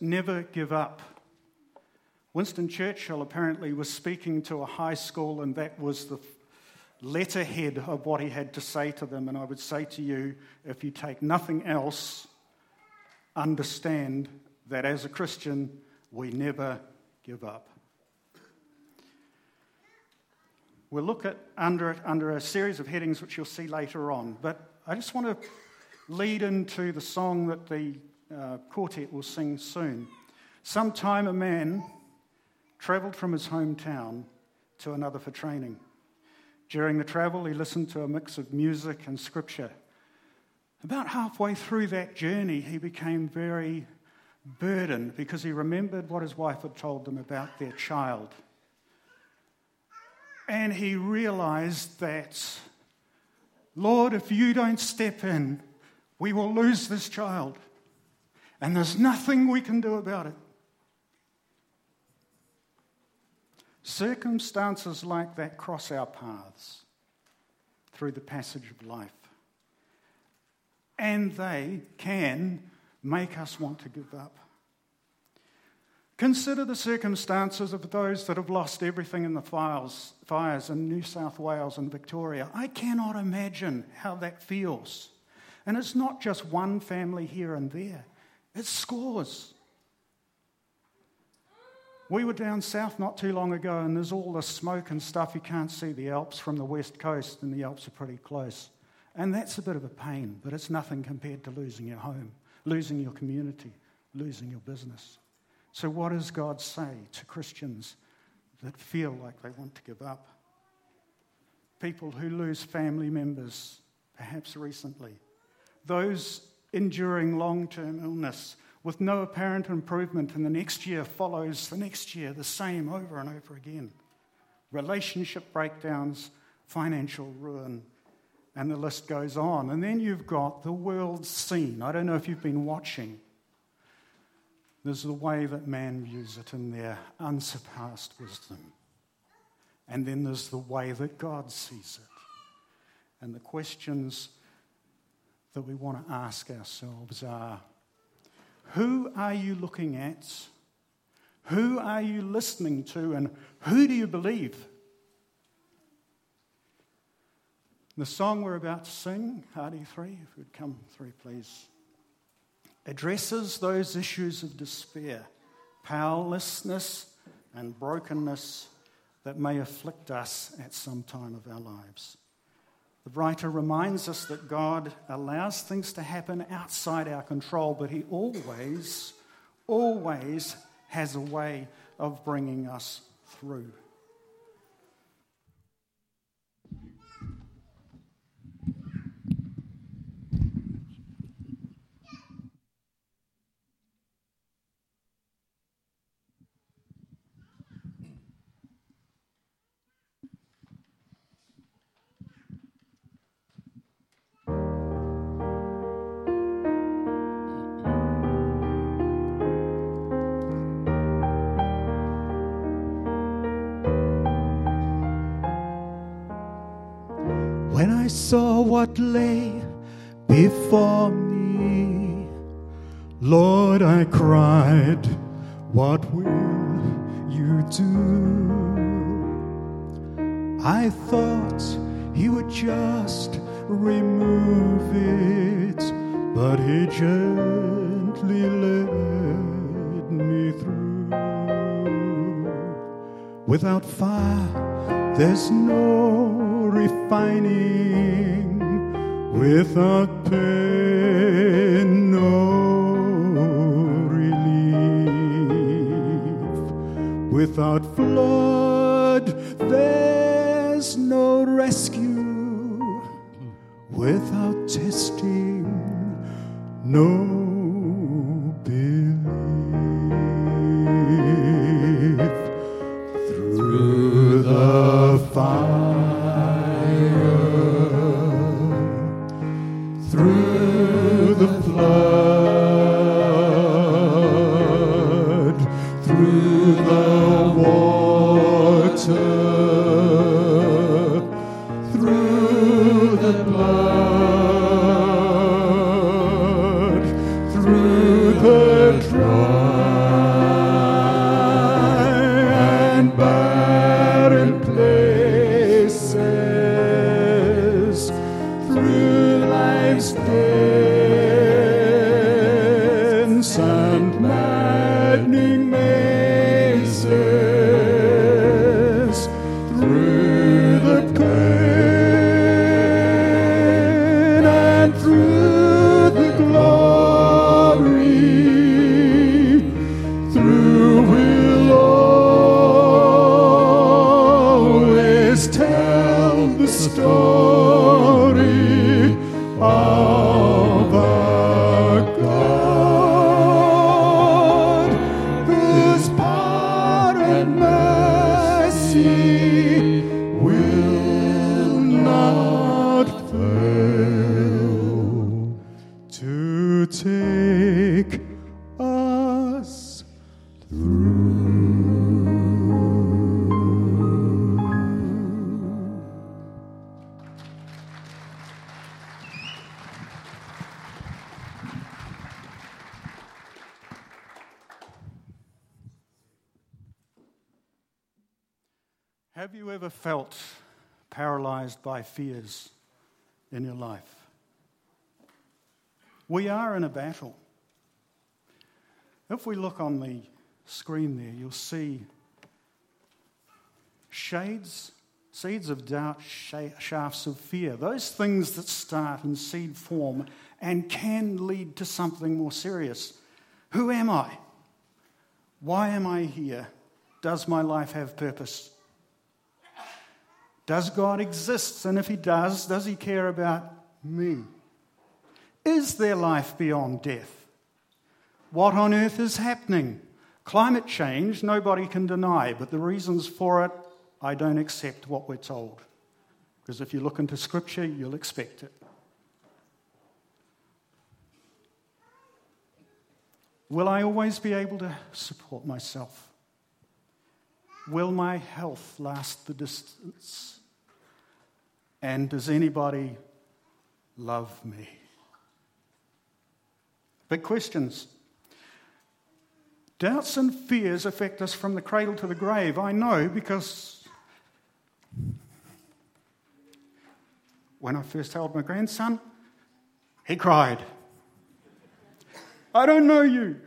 never give up. Winston Churchill apparently was speaking to a high school, and that was the letterhead of what he had to say to them. And I would say to you, if you take nothing else, understand that as a Christian, we never give up. We'll look at under it under a series of headings which you'll see later on. But I just want to lead into the song that the uh, quartet will sing soon. Sometime a man travelled from his hometown to another for training. During the travel, he listened to a mix of music and scripture. About halfway through that journey, he became very burdened because he remembered what his wife had told them about their child. And he realized that, Lord, if you don't step in, we will lose this child. And there's nothing we can do about it. Circumstances like that cross our paths through the passage of life. And they can make us want to give up. Consider the circumstances of those that have lost everything in the fires, fires in New South Wales and Victoria. I cannot imagine how that feels. And it's not just one family here and there, it's scores. We were down south not too long ago, and there's all the smoke and stuff. You can't see the Alps from the west coast, and the Alps are pretty close. And that's a bit of a pain, but it's nothing compared to losing your home, losing your community, losing your business. So, what does God say to Christians that feel like they want to give up? People who lose family members, perhaps recently. Those enduring long term illness with no apparent improvement, and the next year follows the next year, the same over and over again. Relationship breakdowns, financial ruin, and the list goes on. And then you've got the world scene. I don't know if you've been watching. There's the way that man views it in their unsurpassed wisdom. And then there's the way that God sees it. And the questions that we want to ask ourselves are who are you looking at? Who are you listening to? And who do you believe? The song we're about to sing, Hardy 3, if you'd come through, please, addresses those issues of despair, powerlessness, and brokenness that may afflict us at some time of our lives. The writer reminds us that God allows things to happen outside our control, but He always, always has a way of bringing us through. When I saw what lay before me, Lord, I cried, What will you do? I thought he would just remove it, but he gently led me through. Without fire, there's no refining without pain, no relief. Without flood, there's no rescue. Felt paralyzed by fears in your life? We are in a battle. If we look on the screen there, you'll see shades, seeds of doubt, shafts of fear. Those things that start in seed form and can lead to something more serious. Who am I? Why am I here? Does my life have purpose? Does God exist? And if He does, does He care about me? Is there life beyond death? What on earth is happening? Climate change, nobody can deny, but the reasons for it, I don't accept what we're told. Because if you look into Scripture, you'll expect it. Will I always be able to support myself? Will my health last the distance? And does anybody love me? Big questions. Doubts and fears affect us from the cradle to the grave. I know because when I first held my grandson, he cried. I don't know you.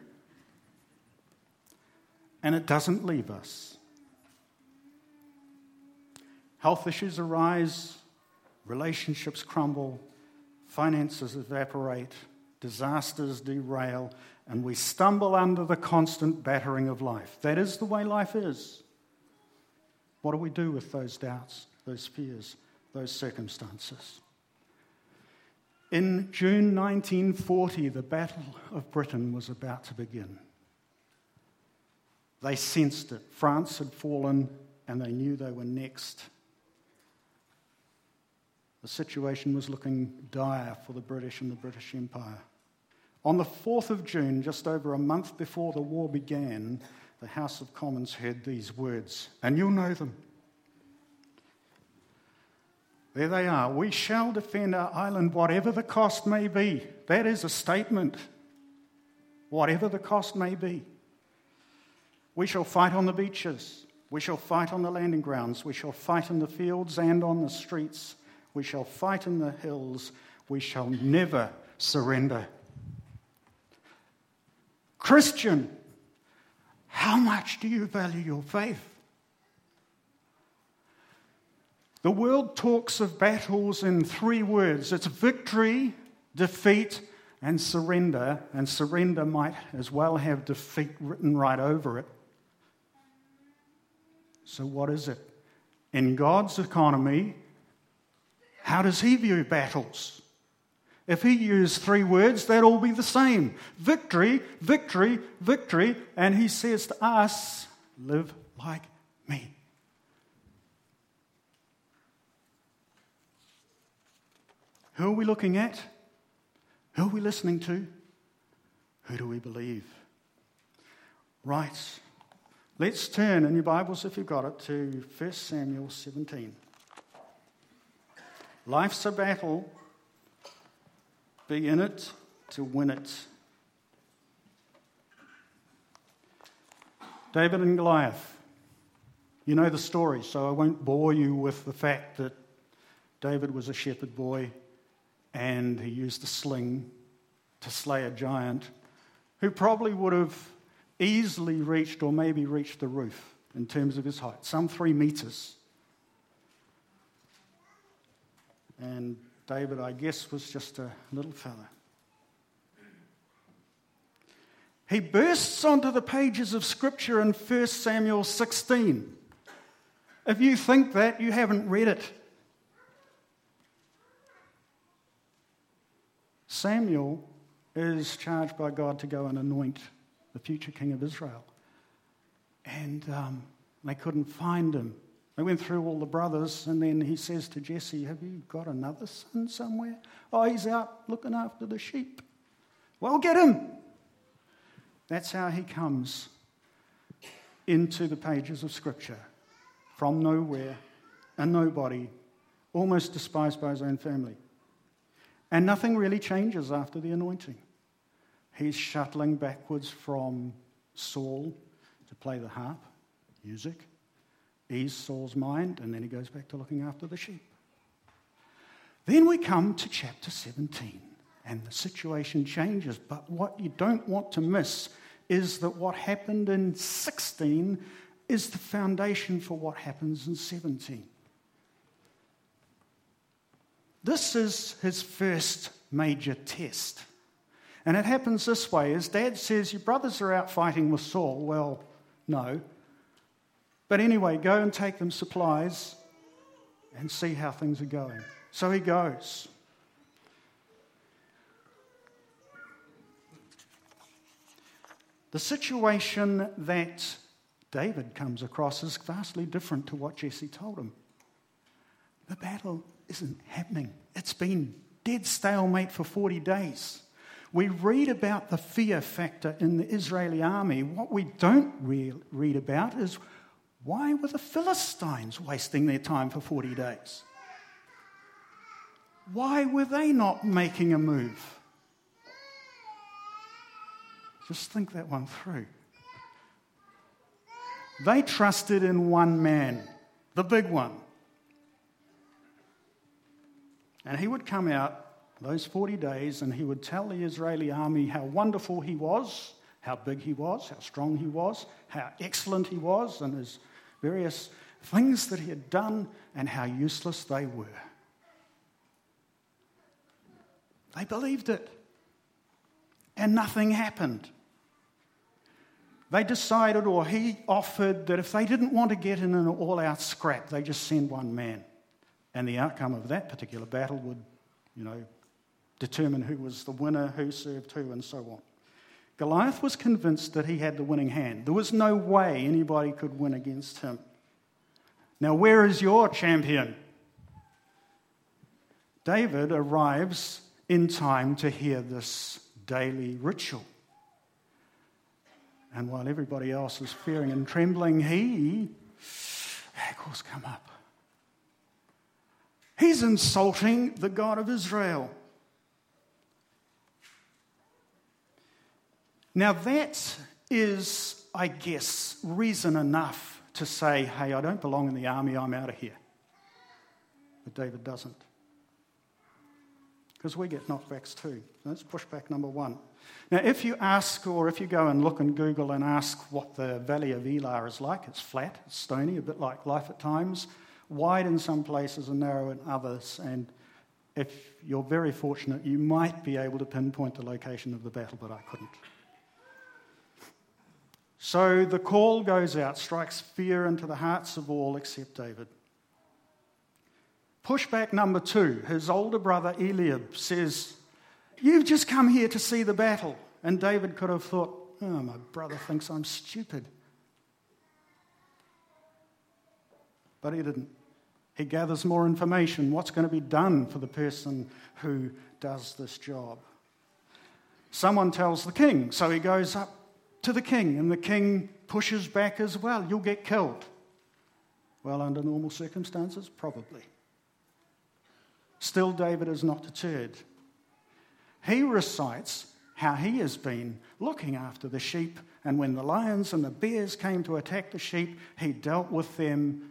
And it doesn't leave us. Health issues arise, relationships crumble, finances evaporate, disasters derail, and we stumble under the constant battering of life. That is the way life is. What do we do with those doubts, those fears, those circumstances? In June 1940, the Battle of Britain was about to begin. They sensed it. France had fallen, and they knew they were next. The situation was looking dire for the British and the British Empire. On the 4th of June, just over a month before the war began, the House of Commons heard these words, and you'll know them. There they are. We shall defend our island, whatever the cost may be. That is a statement. Whatever the cost may be. We shall fight on the beaches. We shall fight on the landing grounds. We shall fight in the fields and on the streets. We shall fight in the hills. We shall never surrender. Christian, how much do you value your faith? The world talks of battles in three words it's victory, defeat, and surrender, and surrender might as well have defeat written right over it. So, what is it? In God's economy, how does He view battles? If He used three words, they'd all be the same victory, victory, victory. And He says to us, live like me. Who are we looking at? Who are we listening to? Who do we believe? Right. Let's turn in your Bibles, if you've got it, to 1 Samuel 17. Life's a battle. Be in it to win it. David and Goliath. You know the story, so I won't bore you with the fact that David was a shepherd boy and he used a sling to slay a giant. who probably would have easily reached or maybe reached the roof in terms of his height, some three meters. And David, I guess, was just a little fella. He bursts onto the pages of Scripture in 1 Samuel 16. If you think that, you haven't read it. Samuel is charged by God to go and anoint the future king of Israel. And um, they couldn't find him. They went through all the brothers, and then he says to Jesse, Have you got another son somewhere? Oh, he's out looking after the sheep. Well, get him. That's how he comes into the pages of Scripture from nowhere, a nobody, almost despised by his own family. And nothing really changes after the anointing. He's shuttling backwards from Saul to play the harp, music, ease Saul's mind, and then he goes back to looking after the sheep. Then we come to chapter 17, and the situation changes. But what you don't want to miss is that what happened in 16 is the foundation for what happens in 17. This is his first major test. And it happens this way his dad says, Your brothers are out fighting with Saul. Well, no. But anyway, go and take them supplies and see how things are going. So he goes. The situation that David comes across is vastly different to what Jesse told him. The battle isn't happening, it's been dead stalemate for 40 days. We read about the fear factor in the Israeli army. What we don't re- read about is why were the Philistines wasting their time for 40 days? Why were they not making a move? Just think that one through. They trusted in one man, the big one. And he would come out those 40 days and he would tell the Israeli army how wonderful he was, how big he was, how strong he was, how excellent he was, and his various things that he had done, and how useless they were. They believed it. And nothing happened. They decided, or he offered, that if they didn't want to get in an all out scrap, they just send one man. And the outcome of that particular battle would, you know, determine who was the winner, who served who, and so on. Goliath was convinced that he had the winning hand. There was no way anybody could win against him. Now, where is your champion? David arrives in time to hear this daily ritual. And while everybody else is fearing and trembling, he, hackles come up. He's insulting the God of Israel. Now, that is, I guess, reason enough to say, hey, I don't belong in the army, I'm out of here. But David doesn't. Because we get knockbacks too. That's pushback number one. Now, if you ask, or if you go and look in Google and ask what the Valley of Elah is like, it's flat, it's stony, a bit like life at times, wide in some places and narrow in others. And if you're very fortunate, you might be able to pinpoint the location of the battle, but I couldn't. So the call goes out, strikes fear into the hearts of all except David. Pushback number two his older brother Eliab says, You've just come here to see the battle. And David could have thought, Oh, my brother thinks I'm stupid. But he didn't. He gathers more information. What's going to be done for the person who does this job? Someone tells the king, so he goes up to the king, and the king pushes back as well. You'll get killed. Well, under normal circumstances, probably. Still, David is not deterred. He recites how he has been looking after the sheep, and when the lions and the bears came to attack the sheep, he dealt with them,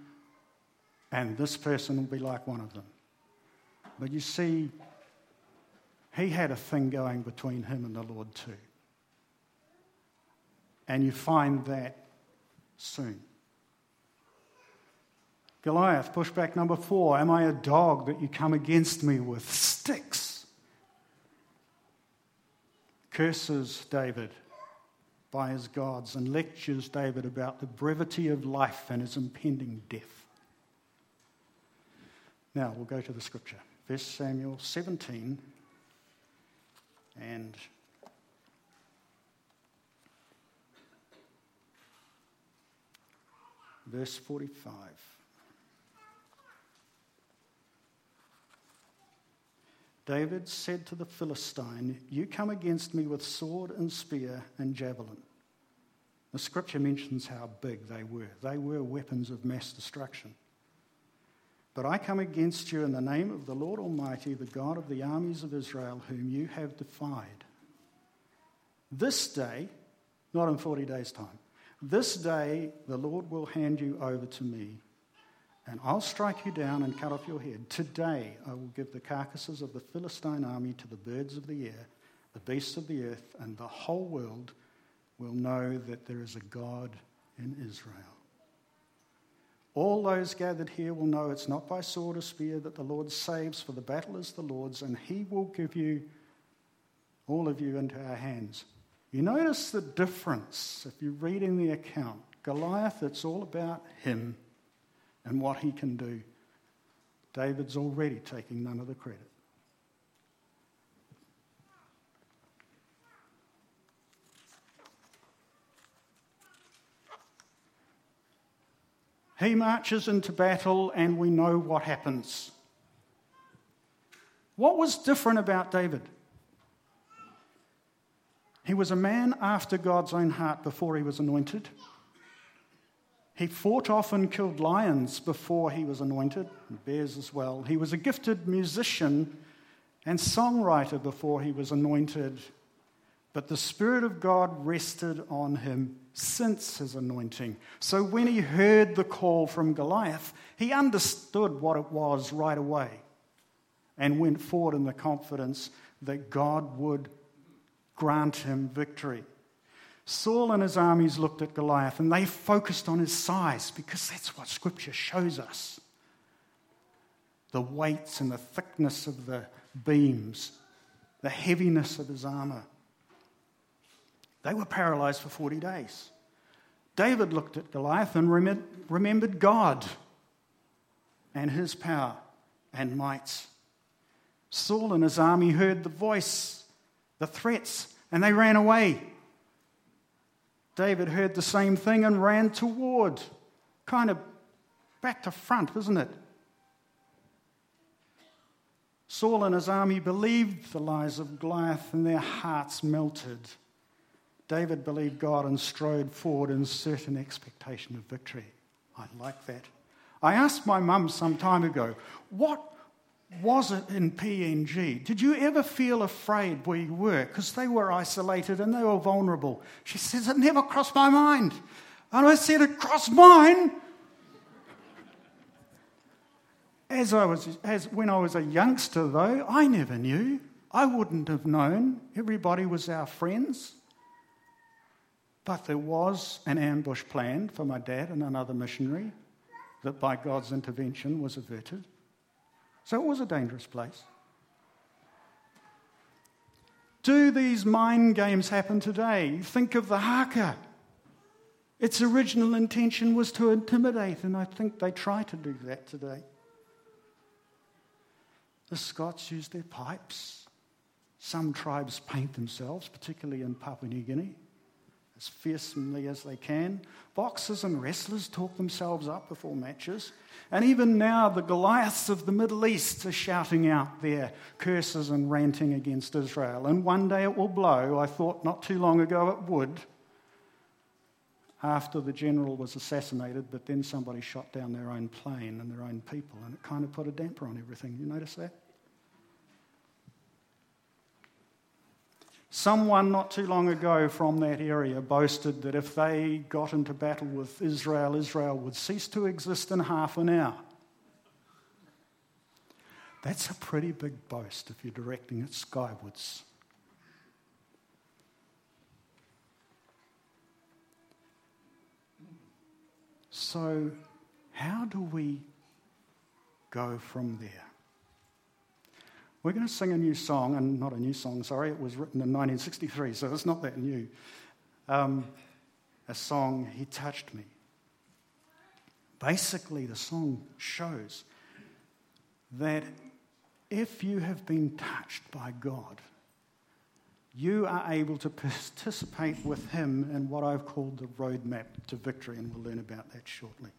and this person will be like one of them. But you see, he had a thing going between him and the Lord too. And you find that soon. Goliath, pushback number four Am I a dog that you come against me with sticks? Curses David by his gods and lectures David about the brevity of life and his impending death. Now we'll go to the scripture. 1 Samuel 17 and verse 45. David said to the Philistine, You come against me with sword and spear and javelin. The scripture mentions how big they were. They were weapons of mass destruction. But I come against you in the name of the Lord Almighty, the God of the armies of Israel, whom you have defied. This day, not in 40 days' time, this day the Lord will hand you over to me and I'll strike you down and cut off your head. Today I will give the carcasses of the Philistine army to the birds of the air, the beasts of the earth, and the whole world will know that there is a God in Israel. All those gathered here will know it's not by sword or spear that the Lord saves, for the battle is the Lord's, and he will give you, all of you, into our hands. You notice the difference if you're reading the account. Goliath, it's all about him and what he can do. David's already taking none of the credit. He marches into battle, and we know what happens. What was different about David? He was a man after God's own heart before he was anointed. He fought off and killed lions before he was anointed, bears as well. He was a gifted musician and songwriter before he was anointed. But the Spirit of God rested on him since his anointing. So when he heard the call from Goliath, he understood what it was right away and went forward in the confidence that God would grant him victory. Saul and his armies looked at Goliath and they focused on his size because that's what Scripture shows us the weights and the thickness of the beams, the heaviness of his armor. They were paralyzed for 40 days. David looked at Goliath and remembered God and his power and might. Saul and his army heard the voice, the threats, and they ran away. David heard the same thing and ran toward, kind of back to front, isn't it? Saul and his army believed the lies of Goliath and their hearts melted. David believed God and strode forward in certain expectation of victory. I like that. I asked my mum some time ago, what was it in PNG? Did you ever feel afraid where you were? Because they were isolated and they were vulnerable. She says, It never crossed my mind. And I said, It crossed mine. As I was, as when I was a youngster, though, I never knew. I wouldn't have known. Everybody was our friends. But there was an ambush planned for my dad and another missionary that by God's intervention was averted. So it was a dangerous place. Do these mind games happen today? Think of the haka. Its original intention was to intimidate, and I think they try to do that today. The Scots use their pipes. Some tribes paint themselves, particularly in Papua New Guinea as fiercely as they can. Boxers and wrestlers talk themselves up before matches. And even now, the Goliaths of the Middle East are shouting out their curses and ranting against Israel. And one day it will blow. I thought not too long ago it would, after the general was assassinated, but then somebody shot down their own plane and their own people, and it kind of put a damper on everything. You notice that? Someone not too long ago from that area boasted that if they got into battle with Israel, Israel would cease to exist in half an hour. That's a pretty big boast if you're directing it skywards. So, how do we go from there? We're going to sing a new song, and not a new song, sorry, it was written in 1963, so it's not that new. Um, a song, He Touched Me. Basically, the song shows that if you have been touched by God, you are able to participate with Him in what I've called the roadmap to victory, and we'll learn about that shortly.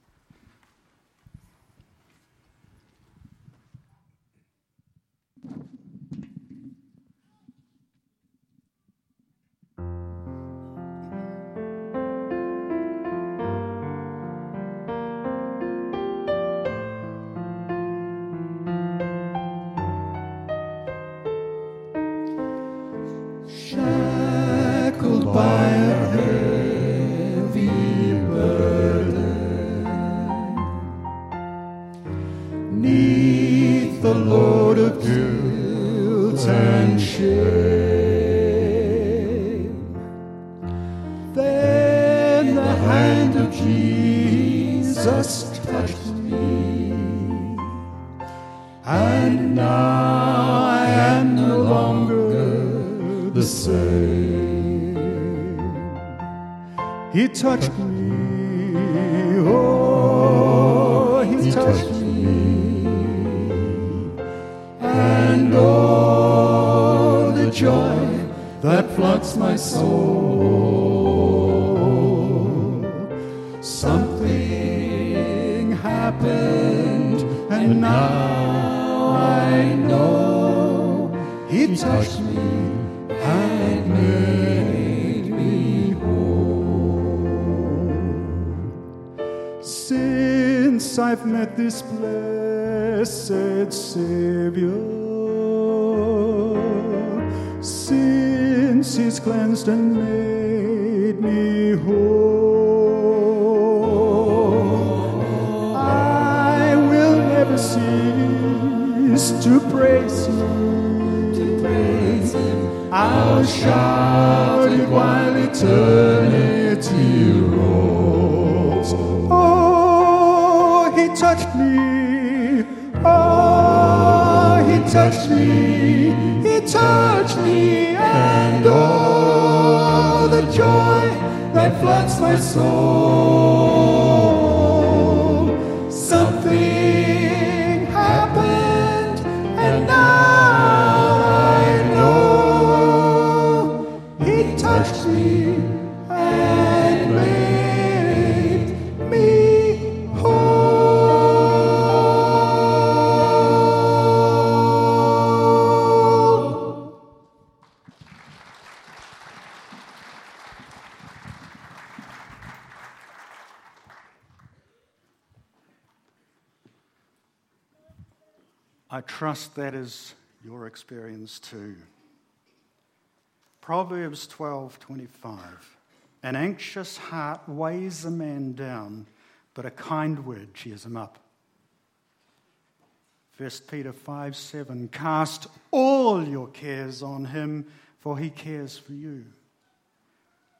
Touched me, oh, he touched me, and oh, the joy that floods my soul. Something happened, and now I know he touched I've met this blessed Savior, since He's cleansed and made me whole, I will never cease to praise Him. To praise Him, I'll shout it while eternity touched me. Oh, He touched me. He touched me, and oh, the joy that floods my soul. I trust that is your experience too. Proverbs 12:25 An anxious heart weighs a man down, but a kind word cheers him up. 1 Peter 5 7 Cast all your cares on him, for he cares for you.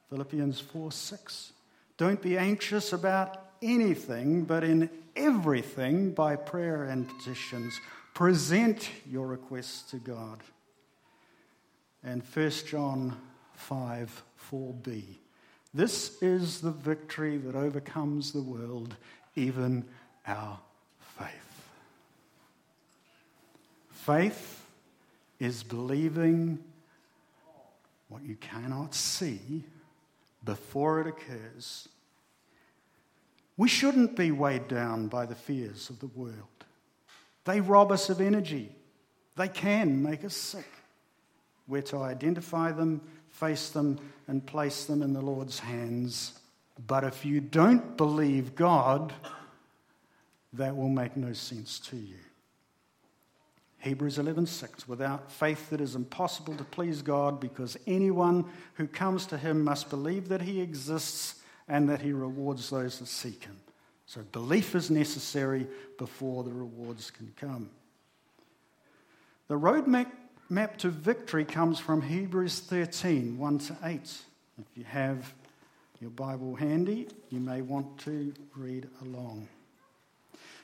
Philippians 4 6 Don't be anxious about anything, but in everything, by prayer and petitions, present your requests to God. And 1 John 5 4b This is the victory that overcomes the world, even our faith. Faith is believing what you cannot see before it occurs. We shouldn't be weighed down by the fears of the world. They rob us of energy, they can make us sick. We're to identify them, face them, and place them in the Lord's hands. But if you don't believe God, that will make no sense to you. Hebrews 11:6 Without faith it is impossible to please God because anyone who comes to him must believe that he exists and that he rewards those that seek him. So belief is necessary before the rewards can come. The roadmap map to victory comes from Hebrews 13 1 to 8. If you have your Bible handy. You may want to read along.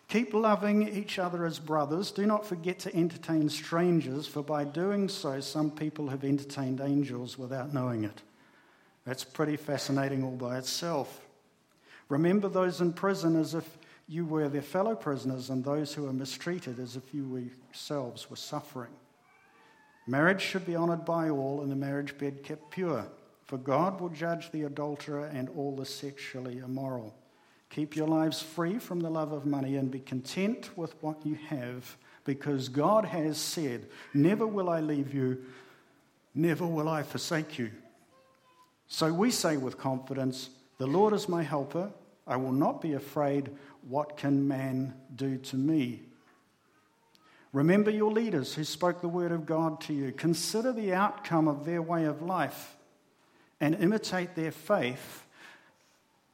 Keep loving each other as brothers. Do not forget to entertain strangers, for by doing so, some people have entertained angels without knowing it. That's pretty fascinating all by itself. Remember those in prison as if you were their fellow prisoners, and those who are mistreated as if you yourselves were suffering. Marriage should be honoured by all, and the marriage bed kept pure, for God will judge the adulterer and all the sexually immoral. Keep your lives free from the love of money and be content with what you have, because God has said, Never will I leave you, never will I forsake you. So we say with confidence, The Lord is my helper. I will not be afraid. What can man do to me? Remember your leaders who spoke the word of God to you. Consider the outcome of their way of life and imitate their faith.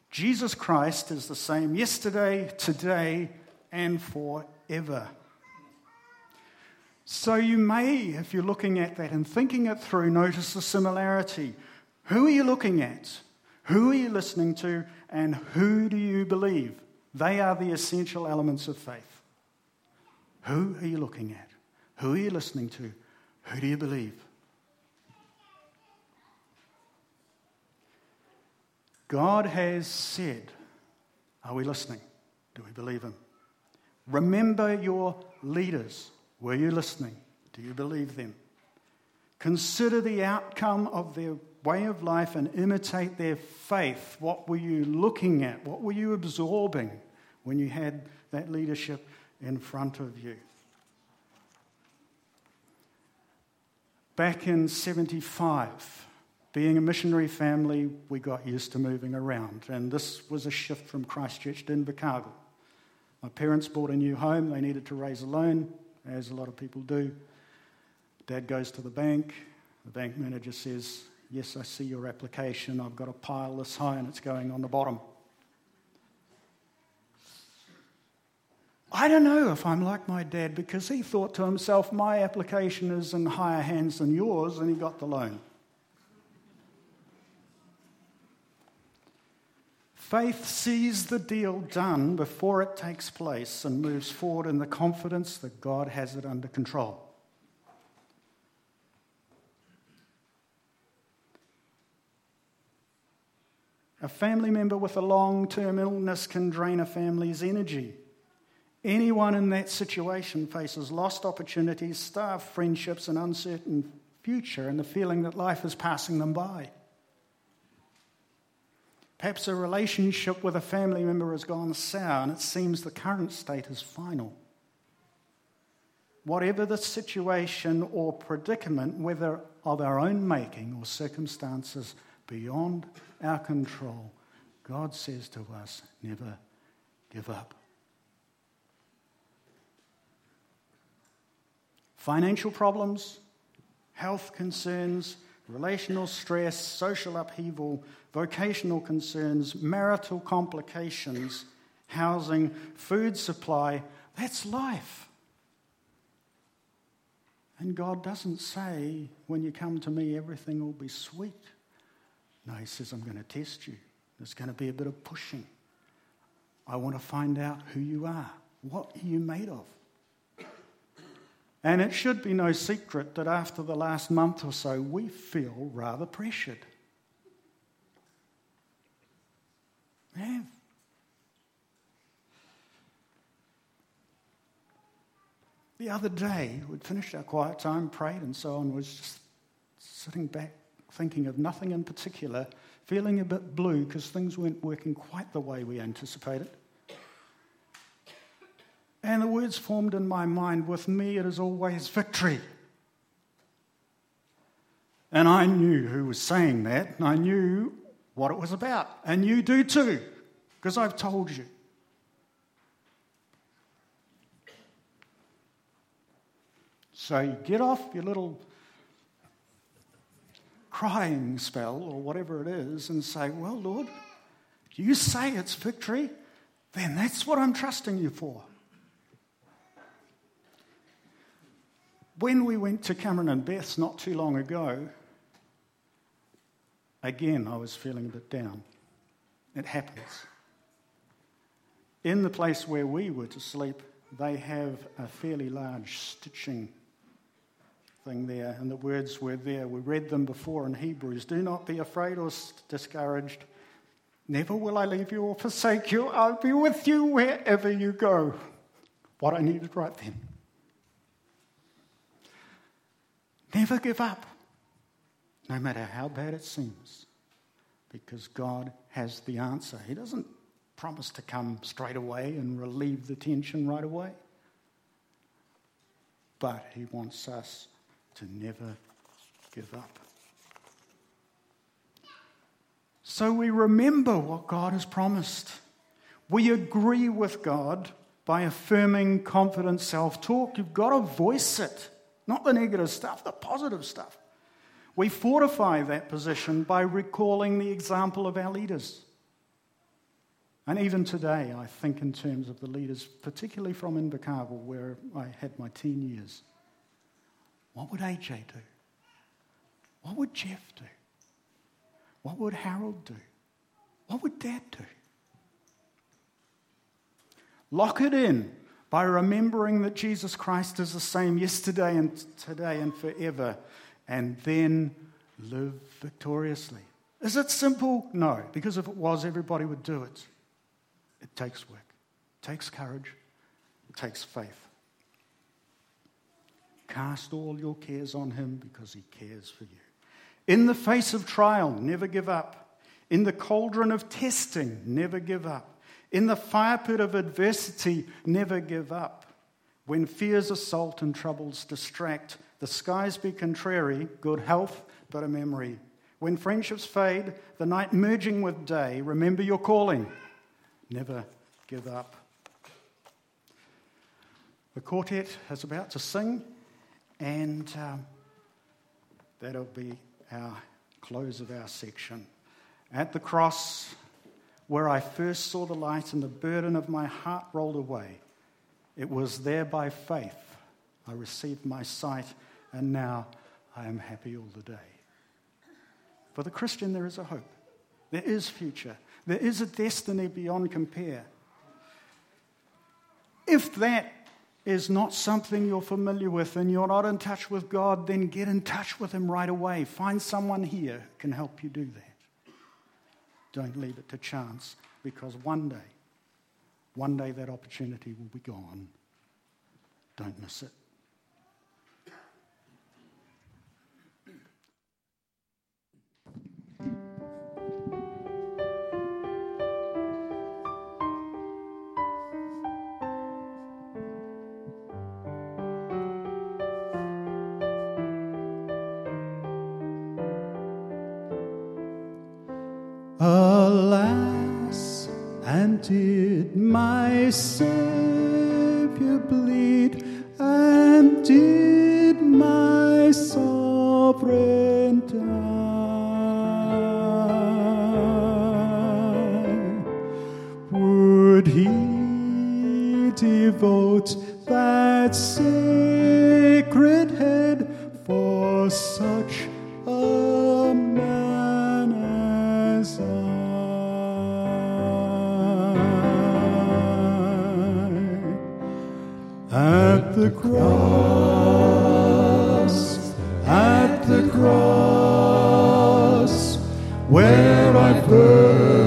Jesus Christ is the same yesterday, today, and forever. So you may, if you're looking at that and thinking it through, notice the similarity. Who are you looking at? Who are you listening to? And who do you believe? They are the essential elements of faith. Who are you looking at? Who are you listening to? Who do you believe? God has said, Are we listening? Do we believe Him? Remember your leaders. Were you listening? Do you believe them? Consider the outcome of their way of life and imitate their faith. What were you looking at? What were you absorbing when you had that leadership in front of you? Back in 75, being a missionary family, we got used to moving around, and this was a shift from Christchurch to Invercargill. My parents bought a new home, they needed to raise a loan, as a lot of people do. Dad goes to the bank, the bank manager says, Yes, I see your application. I've got a pile this high and it's going on the bottom. I don't know if I'm like my dad because he thought to himself, my application is in higher hands than yours, and he got the loan. Faith sees the deal done before it takes place and moves forward in the confidence that God has it under control. A family member with a long term illness can drain a family's energy. Anyone in that situation faces lost opportunities, starved friendships, an uncertain future, and the feeling that life is passing them by. Perhaps a relationship with a family member has gone sour and it seems the current state is final. Whatever the situation or predicament, whether of our own making or circumstances beyond our control, God says to us, never give up. Financial problems, health concerns, relational stress, social upheaval, vocational concerns, marital complications, housing, food supply that's life. And God doesn't say, when you come to me, everything will be sweet. No, He says, I'm going to test you. There's going to be a bit of pushing. I want to find out who you are. What are you made of? And it should be no secret that after the last month or so, we feel rather pressured. The other day, we'd finished our quiet time, prayed, and so on, was just sitting back thinking of nothing in particular, feeling a bit blue because things weren't working quite the way we anticipated. And the words formed in my mind with me, it is always victory. And I knew who was saying that, and I knew what it was about. And you do too, because I've told you. So you get off your little crying spell or whatever it is and say, Well, Lord, you say it's victory, then that's what I'm trusting you for. When we went to Cameron and Beth's not too long ago, again, I was feeling a bit down. It happens. In the place where we were to sleep, they have a fairly large stitching thing there, and the words were there. We read them before in Hebrews. Do not be afraid or discouraged. Never will I leave you or forsake you. I'll be with you wherever you go. What I needed right then. Never give up, no matter how bad it seems, because God has the answer. He doesn't promise to come straight away and relieve the tension right away, but He wants us to never give up. So we remember what God has promised. We agree with God by affirming confident self talk. You've got to voice it, not the negative stuff, the positive stuff. We fortify that position by recalling the example of our leaders. And even today, I think in terms of the leaders, particularly from Invercargill, where I had my teen years. What would AJ do? What would Jeff do? What would Harold do? What would Dad do? Lock it in by remembering that Jesus Christ is the same yesterday and today and forever, and then live victoriously. Is it simple? No, because if it was, everybody would do it. It takes work, it takes courage, it takes faith. Cast all your cares on him because he cares for you. In the face of trial, never give up. In the cauldron of testing, never give up. In the fire pit of adversity, never give up. When fears assault and troubles distract, the skies be contrary, good health, but a memory. When friendships fade, the night merging with day, remember your calling. Never give up. The quartet is about to sing, and um, that'll be our close of our section. At the cross, where I first saw the light and the burden of my heart rolled away, it was there by faith I received my sight, and now I am happy all the day. For the Christian, there is a hope. There is future. There is a destiny beyond compare. If that is not something you're familiar with and you're not in touch with God, then get in touch with Him right away. Find someone here who can help you do that. Don't leave it to chance because one day, one day that opportunity will be gone. Don't miss it. My Savior where I first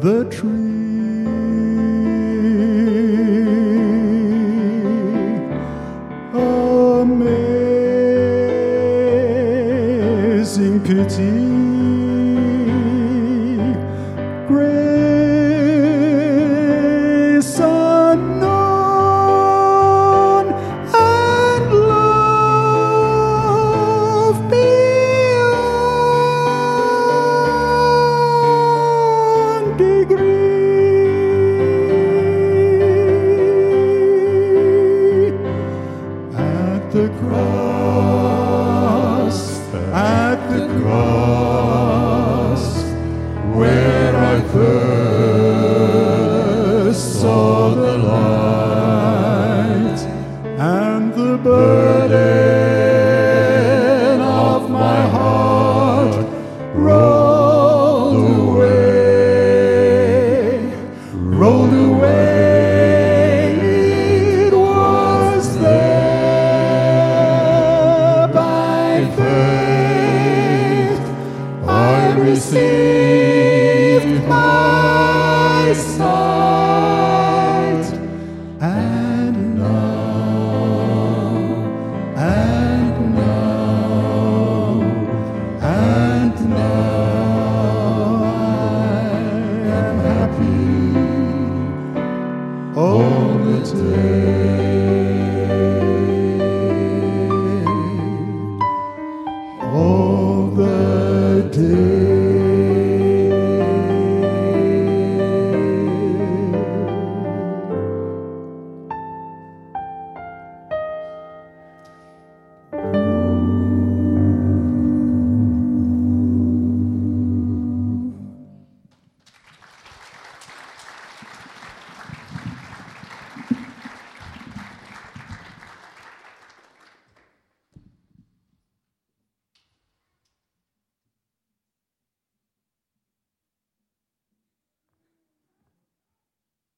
the tree.